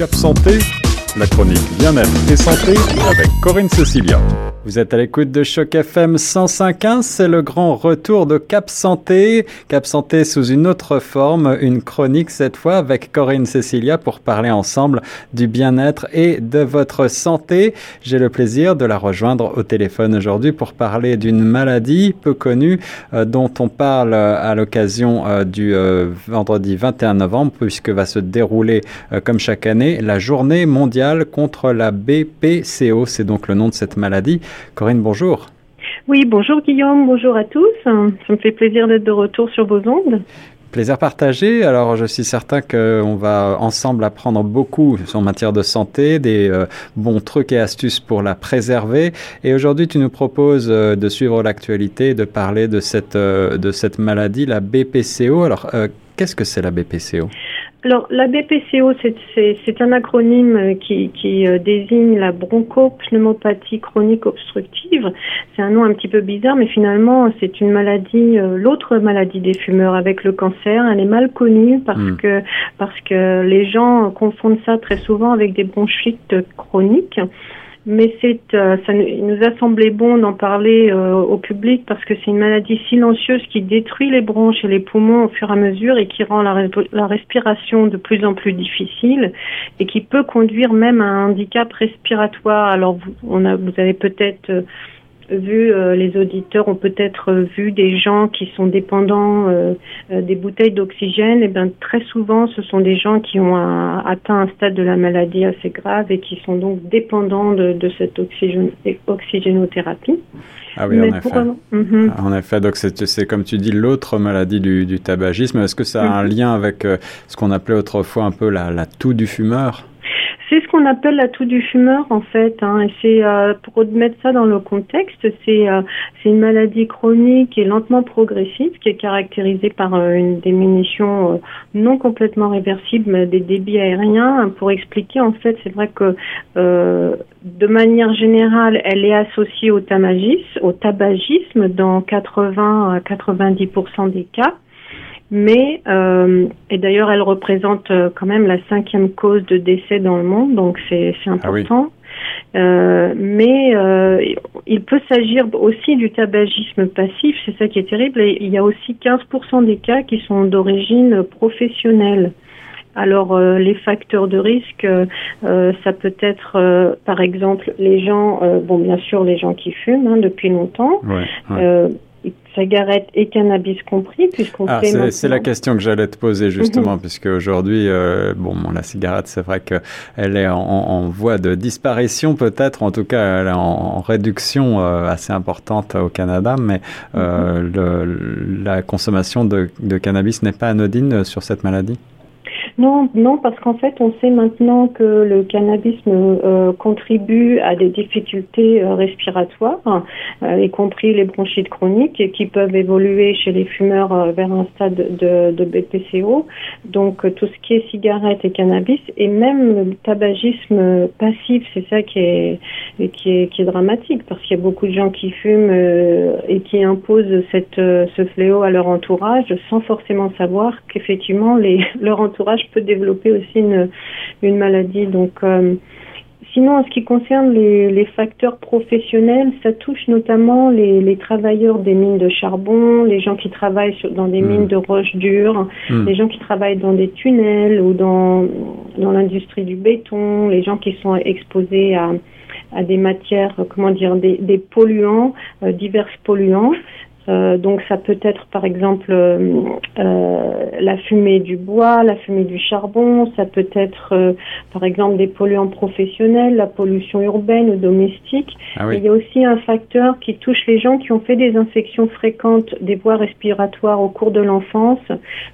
Cap Santé, la chronique bien-être et santé avec Corinne Cecilia. Vous êtes à l'écoute de Choc FM 105.1, c'est le grand retour de Cap Santé. Cap Santé sous une autre forme, une chronique cette fois avec Corinne Cecilia pour parler ensemble du bien-être et de votre santé. J'ai le plaisir de la rejoindre au téléphone aujourd'hui pour parler d'une maladie peu connue euh, dont on parle à l'occasion euh, du euh, vendredi 21 novembre puisque va se dérouler comme chaque année la journée mondiale contre la BPCO. C'est donc le nom de cette maladie. Corinne, bonjour. Oui, bonjour Guillaume, bonjour à tous. Ça me fait plaisir d'être de retour sur vos ondes. Plaisir partagé. Alors, je suis certain qu'on va ensemble apprendre beaucoup en matière de santé, des euh, bons trucs et astuces pour la préserver. Et aujourd'hui, tu nous proposes euh, de suivre l'actualité, de parler de cette, euh, de cette maladie, la BPCO. Alors, qu'est-ce que c'est la BPCO alors, la BPCO, c'est un acronyme qui, qui euh, désigne la bronchopneumopathie chronique obstructive. C'est un nom un petit peu bizarre, mais finalement, c'est une maladie, euh, l'autre maladie des fumeurs avec le cancer. Elle est mal connue parce hmm. que parce que les gens confondent ça très souvent avec des bronchites chroniques mais c'est, euh, ça nous a semblé bon d'en parler euh, au public parce que c'est une maladie silencieuse qui détruit les bronches et les poumons au fur et à mesure et qui rend la, la respiration de plus en plus difficile et qui peut conduire même à un handicap respiratoire. Alors vous, on a, vous avez peut-être euh, vu, euh, les auditeurs ont peut-être vu des gens qui sont dépendants euh, euh, des bouteilles d'oxygène. Et bien très souvent, ce sont des gens qui ont atteint un stade de la maladie assez grave et qui sont donc dépendants de, cette oxygénothérapie. Ah oui, en effet. Mhm. En effet, donc c'est comme tu dis l'autre maladie du, tabagisme. Est-ce que ça a un mhm. lien avec ce qu'on appelait autrefois un peu la, la toux du fumeur? Qu'on appelle la toux du fumeur en fait. Hein, et c'est euh, pour remettre ça dans le contexte, c'est euh, une maladie chronique et lentement progressive qui est caractérisée par euh, une diminution non complètement réversible des débits aériens. Pour expliquer en fait, c'est vrai que de manière générale, elle est associée au tabagisme, au tabagisme dans 80 à 90% des cas mais euh, et d'ailleurs elle représente euh, quand même la cinquième cause de décès dans le monde, donc c'est ah important. Euh, mais euh, il peut s'agir aussi du tabagisme passif, c'est ça qui est terrible. Et il y a aussi 15% des cas qui sont d'origine professionnelle. Alors euh, les facteurs de risque, ça peut être par exemple les gens, bon bien sûr les gens qui fument hein, depuis longtemps, ouais, cigarette et cannabis compris, puisqu'on ah, C'est la question que j'allais te poser justement, mhm. puisque aujourd'hui, euh, bon, la cigarette, c'est vrai qu'elle est en, voie de disparition peut-être, en tout cas, elle est en, réduction euh, assez importante au Canada, mais euh, mhm. le, la consommation de, de cannabis n'est pas anodine sur cette maladie? Non, non, parce qu'en fait, on sait maintenant que le cannabis euh, contribue à des difficultés euh, respiratoires, euh, y compris les bronchites chroniques, qui peuvent évoluer chez les fumeurs vers un stade de, BPCO. Donc, tout ce qui est cigarette et cannabis, et même le tabagisme passif, c'est ça qui est, qui est, qui est dramatique, parce qu'il y a beaucoup de gens qui fument et qui imposent ce fléau à leur entourage sans forcément savoir qu'effectivement, leur entourage peut développer aussi une, une maladie. Donc, euh, sinon, en ce qui concerne les, les, facteurs professionnels, ça touche notamment les, les, travailleurs des mines de charbon, les gens qui travaillent dans des mines hmm. de roches dures, hmm. les gens qui travaillent dans des tunnels ou dans, dans l'industrie du béton, les gens qui sont exposés à, à des matières, comment dire, des, des polluants, euh, divers polluants. Euh, donc ça peut être par exemple euh, euh, la fumée du bois, la fumée du charbon, ça peut être par exemple des polluants professionnels, la pollution urbaine ou domestique. Ah il y a aussi un facteur qui touche les gens qui ont fait des infections fréquentes des voies respiratoires au cours de l'enfance.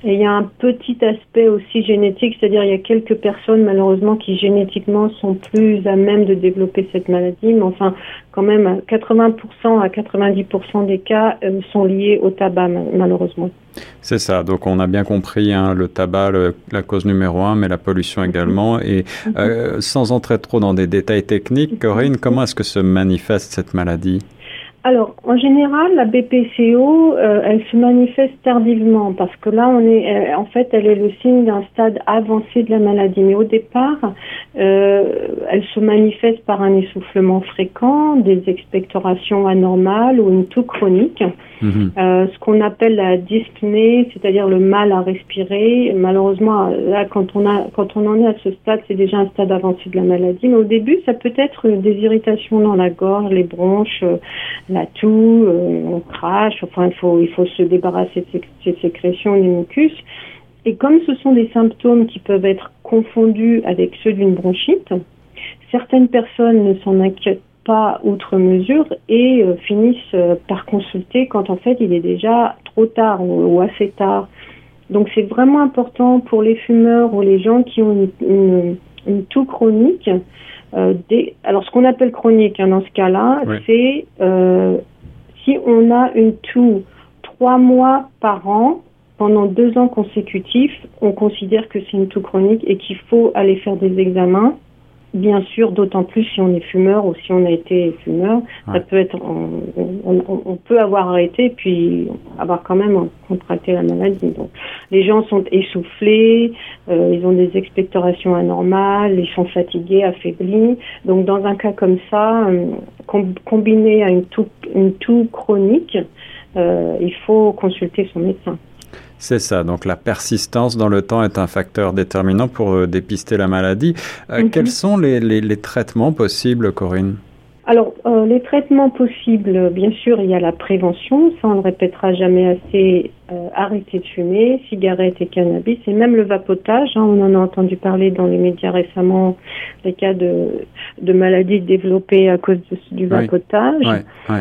Et il y a un petit aspect aussi génétique, c'est-à-dire il y a quelques personnes malheureusement qui génétiquement sont plus à même de développer cette maladie, mais enfin quand même 80% à 90% des cas sont liés au tabac, malheureusement. C'est ça. Donc, on a bien compris hein, le tabac, la cause numéro un, mais la pollution mhm. également. Et euh, sans entrer trop dans des détails techniques, Corinne, comment est-ce que se manifeste cette maladie? Alors, en général, la BPCO, euh, elle se manifeste tardivement parce que là, on est, euh, en fait, elle est le signe d'un stade avancé de la maladie. Mais au départ, euh, elle se manifeste par un essoufflement fréquent, des expectorations anormales ou une toux chronique. Mhm. ce qu'on appelle la dyspnée, c'est-à-dire le mal à respirer. Malheureusement, là, quand on a, quand on en est à ce stade, c'est déjà un stade avancé de la maladie. Mais au début, ça peut être des irritations dans la gorge, les bronches la toux, euh, on crache, enfin il faut, se débarrasser de ces, sécrétions des mucus. Et comme ce sont des symptômes qui peuvent être confondus avec ceux d'une bronchite, certaines personnes ne s'en inquiètent pas outre mesure et euh, finissent euh, par consulter quand en fait il est déjà trop tard ou, assez tard. Donc c'est vraiment important pour les fumeurs ou les gens qui ont une, une toux chronique euh, alors, ce qu'on appelle chronique hein, dans ce cas-là, c'est euh, si on a une toux trois mois par an pendant deux ans consécutifs, on considère que c'est une toux chronique et qu'il faut aller faire des examens Bien sûr, d'autant plus si on est fumeur ou si on a été fumeur, ça peut être, on, peut avoir arrêté puis avoir quand même contracté la maladie. Donc, les gens sont essoufflés, euh, ils ont des expectorations anormales, ils sont fatigués, affaiblis. Donc, dans un cas comme ça, euh, combiné à une toux, une toux chronique, euh, il faut consulter son médecin. C'est ça, donc la persistance dans le temps est un facteur déterminant pour euh, dépister la maladie. Euh, mhm. Quels sont les, les, traitements possibles, Corinne? Alors, euh, les traitements possibles, bien sûr, il y a la prévention, ça on ne le répétera jamais assez, arrêter de fumer, cigarettes et cannabis, et même le vapotage, hein, on en a entendu parler dans les médias récemment, des cas de, de maladies développées à cause du vapotage. Oui,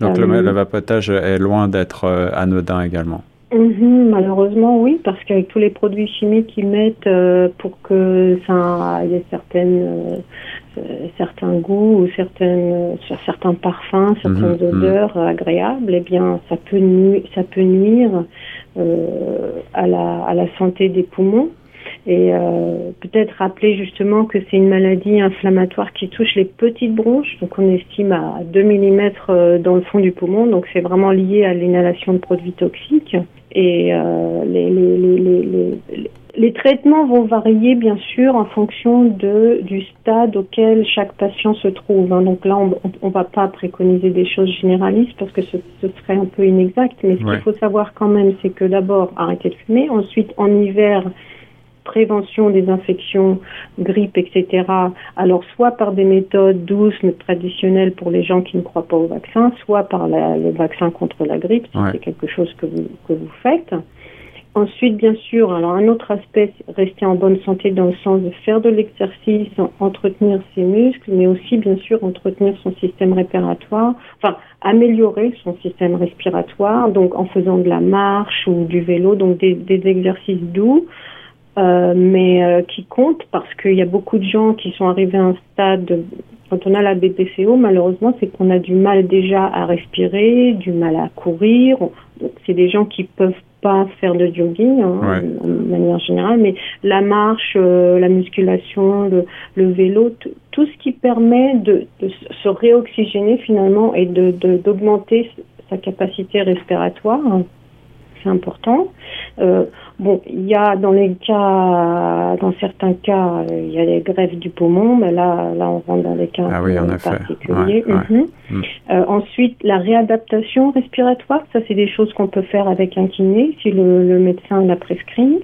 Donc le, vapotage est loin d'être anodin également. Mhm, malheureusement, oui, parce qu'avec tous les produits chimiques qu'ils mettent euh, pour que ça y ait certaines, euh, certains goûts ou certaines, certains parfums, certaines mhm, mhm. odeurs agréables, eh bien, ça peut nuire, ça peut nuire euh, à, la, à la santé des poumons. Et euh, peut-être rappeler justement que c'est une maladie inflammatoire qui touche les petites bronches, donc on estime à 2 mm dans le fond du poumon, donc c'est vraiment lié à l'inhalation de produits toxiques. Et euh, les, les, les, les, traitements vont varier bien sûr en fonction de, du stade auquel chaque patient se trouve. Hein. Donc là, on ne va pas préconiser des choses généralistes parce que ce, ce serait un peu inexact. Mais ce qu'il faut savoir quand même, c'est que d'abord, arrêter de fumer. Ensuite, en hiver, prévention des infections, grippe, etc. Alors soit par des méthodes douces mais traditionnelles pour les gens qui ne croient pas au vaccin, soit par le vaccin contre la grippe, si c'est quelque chose que vous, que vous faites. Ensuite, bien sûr, alors un autre aspect, rester en bonne santé dans le sens de faire de l'exercice, entretenir ses muscles, mais aussi, bien sûr, entretenir son système respiratoire, enfin, améliorer son système respiratoire, donc en faisant de la marche ou du vélo, donc des, des exercices doux, euh, mais euh, qui compte parce qu'il y a beaucoup de gens qui sont arrivés à un stade, quand on a la BPCO, malheureusement, c'est qu'on a du mal déjà à respirer, du mal à courir. C'est des gens qui peuvent pas faire de jogging hein, de manière générale, mais la marche, euh, la musculation, le, le vélo, tout ce qui permet de, de, se réoxygéner finalement et de d'augmenter sa capacité respiratoire c'est important. Euh, bon, il y a dans les cas, dans certains cas, il y a les greffes du poumon, mais là, là, on rentre dans des cas ah oui, particuliers. Mhm. Mm. Euh, ensuite, la réadaptation respiratoire, ça, c'est des choses qu'on peut faire avec un kiné si le, le médecin l'a prescrit.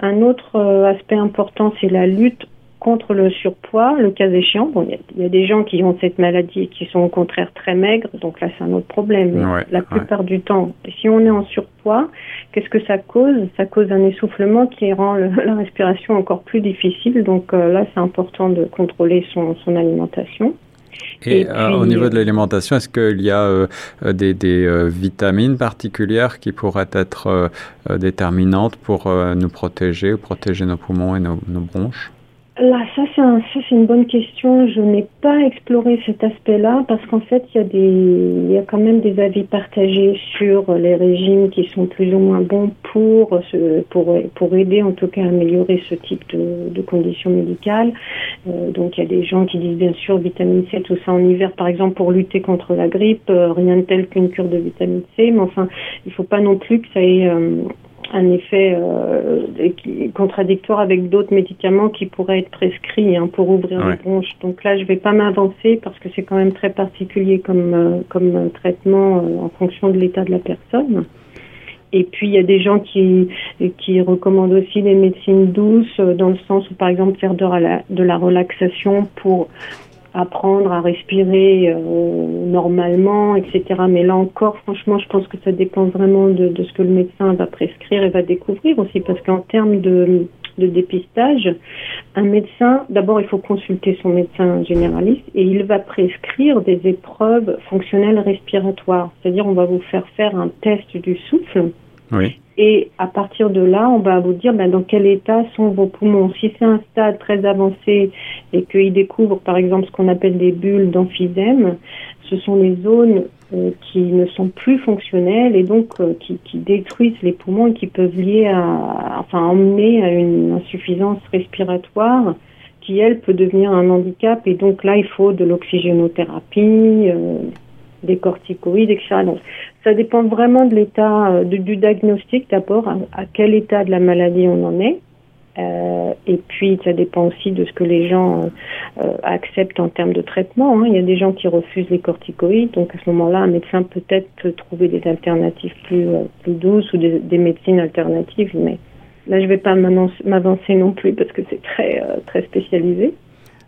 Un autre euh, aspect important, c'est la lutte contre le surpoids, le cas échéant. Bon, il y, a des gens qui ont cette maladie et qui sont au contraire très maigres, donc là c'est un autre problème. la plupart du temps, si on est en surpoids, qu'est-ce que ça cause? Ça cause un essoufflement qui rend la respiration encore plus difficile. Donc euh, là c'est important de contrôler son, son alimentation. Et, euh, au niveau de l'alimentation, est-ce qu'il y a euh, des, des vitamines particulières qui pourraient être déterminantes pour nous protéger ou protéger nos poumons et nos, nos bronches? Là, ça c'est un, une bonne question. Je n'ai pas exploré cet aspect-là parce qu'en fait, il y a y a quand même des avis partagés sur les régimes qui sont plus ou moins bons pour pour pour aider en tout cas à améliorer ce type de, conditions médicales. Euh, donc, il y a des gens qui disent bien sûr vitamine C, tout ça en hiver, par exemple, pour lutter contre la grippe, euh, rien de tel qu'une cure de vitamine C. Mais enfin, il faut pas non plus que ça ait euh, un effet euh, contradictoire avec d'autres médicaments qui pourraient être prescrits hein, pour ouvrir les bronches. Donc là, je ne vais pas m'avancer parce que c'est quand même très particulier comme, euh, comme traitement euh, en fonction de l'état de la personne. Et puis il y a des gens qui, qui recommandent aussi les médecines douces dans le sens où par exemple faire de la, de la relaxation pour apprendre à respirer euh, normalement, etc. Mais là encore, franchement, je pense que ça dépend vraiment de, ce que le médecin va prescrire et va découvrir aussi, parce qu'en termes de, de dépistage, un médecin, d'abord, il faut consulter son médecin généraliste et il va prescrire des épreuves fonctionnelles respiratoires. C'est-à-dire, on va vous faire faire un test du souffle. Oui. Et à partir de là, on va vous dire ben, dans quel état sont vos poumons. Si c'est un stade très avancé et qu'il découvre par exemple ce qu'on appelle des bulles d'emphysème, ce sont les zones euh, qui ne sont plus fonctionnelles et donc euh, qui, qui, détruisent les poumons et qui peuvent lier à, enfin, emmener à une insuffisance respiratoire qui, elle, peut devenir un handicap. Et donc là, il faut de l'oxygénothérapie, euh, des corticoïdes, etc. Donc, ça dépend vraiment de l'état, euh, du, diagnostic d'abord, à, quel état de la maladie on en est. Euh, et puis, ça dépend aussi de ce que les gens euh, acceptent en termes de traitement. Hein. Il y a des gens qui refusent les corticoïdes, donc à ce moment-là, un médecin peut-être peut trouver des alternatives plus, plus douces ou des, des, médecines alternatives, mais là, je ne vais pas m'avancer non plus parce que c'est très, très spécialisé.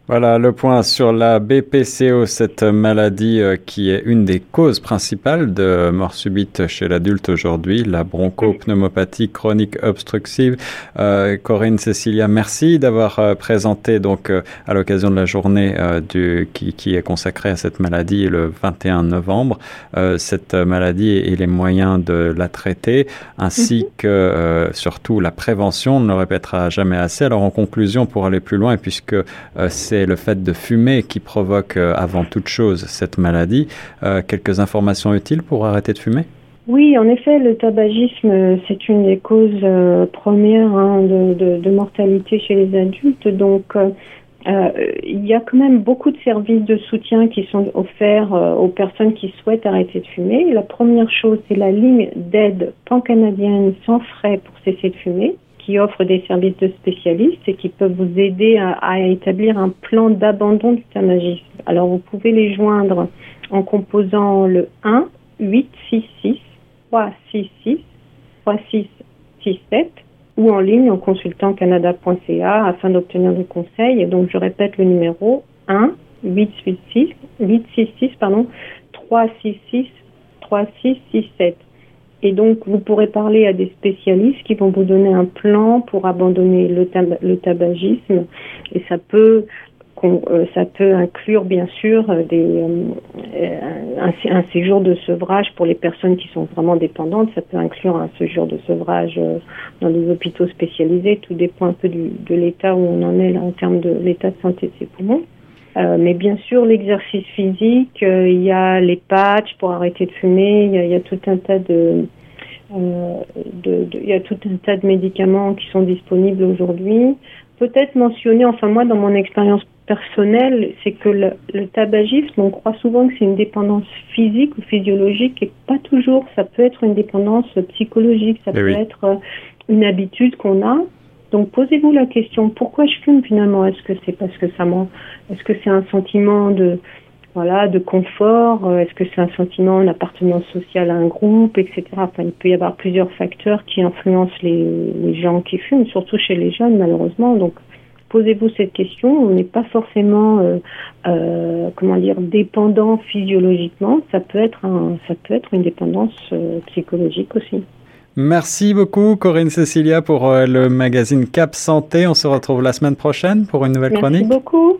Voilà le point sur la BPCO, cette maladie euh, qui est une des causes principales de mort subite chez l'adulte aujourd'hui, la bronchopneumopathie chronique obstructive. Euh, Corinne Cécilia, merci d'avoir euh, présenté donc à l'occasion de la journée du, qui, qui, est consacrée à cette maladie le 21 novembre, cette maladie et les moyens de la traiter, ainsi mhm. que surtout la prévention. On ne le répétera jamais assez. Alors en conclusion, pour aller plus loin, puisque c'est c'est le fait de fumer qui provoque euh, avant toute chose cette maladie. Euh, quelques informations utiles pour arrêter de fumer? Oui, en effet, le tabagisme, c'est une des causes euh, premières hein, de, mortalité chez les adultes. Donc, il y a quand même beaucoup de services de soutien qui sont offerts aux personnes qui souhaitent arrêter de fumer. La première chose, c'est la ligne d'aide pan-canadienne sans frais pour cesser de fumer qui offrent des services de spécialistes et qui peuvent vous aider à, établir un plan d'abandon du tabagisme. Alors vous pouvez les joindre en composant le 1 866 366 3667 ou en ligne en consultant canada.ca afin d'obtenir des conseils. Donc je répète le numéro 1 866 866 pardon 366 3667. Et donc, vous pourrez parler à des spécialistes qui vont vous donner un plan pour abandonner le, tabagisme. Et ça peut, euh, ça peut inclure, bien sûr, des, euh, un, séjour de sevrage pour les personnes qui sont vraiment dépendantes. Ça peut inclure un séjour de sevrage euh, dans des hôpitaux spécialisés. Tout dépend un peu de l'état où on en est là en termes de l'état de santé de ses poumons. Euh, mais bien sûr, l'exercice physique, euh, il y a les patchs pour arrêter de fumer, il y a, tout un tas de, euh, de, il y a tout un tas de médicaments qui sont disponibles aujourd'hui. Peut-être mentionner, enfin moi dans mon expérience personnelle, c'est que le, le, tabagisme, on croit souvent que c'est une dépendance physique ou physiologique, et pas toujours. Ça peut être une dépendance psychologique, ça eh peut être une habitude qu'on a. Donc posez-vous la question pourquoi je fume finalement? Est-ce que c'est parce que ça m'en est-ce que c'est un sentiment de voilà de confort? Euh, Est-ce que c'est un sentiment d'appartenance sociale à un groupe, etc. Enfin, il peut y avoir plusieurs facteurs qui influencent les, gens qui fument, surtout chez les jeunes malheureusement. Donc posez-vous cette question. On n'est pas forcément, euh, euh, comment dire, dépendant physiologiquement. Ça peut être un, ça peut être une dépendance psychologique aussi. Merci beaucoup Corinne Cecilia pour euh, le magazine Cap Santé. On se retrouve la semaine prochaine pour une nouvelle chronique. Merci beaucoup.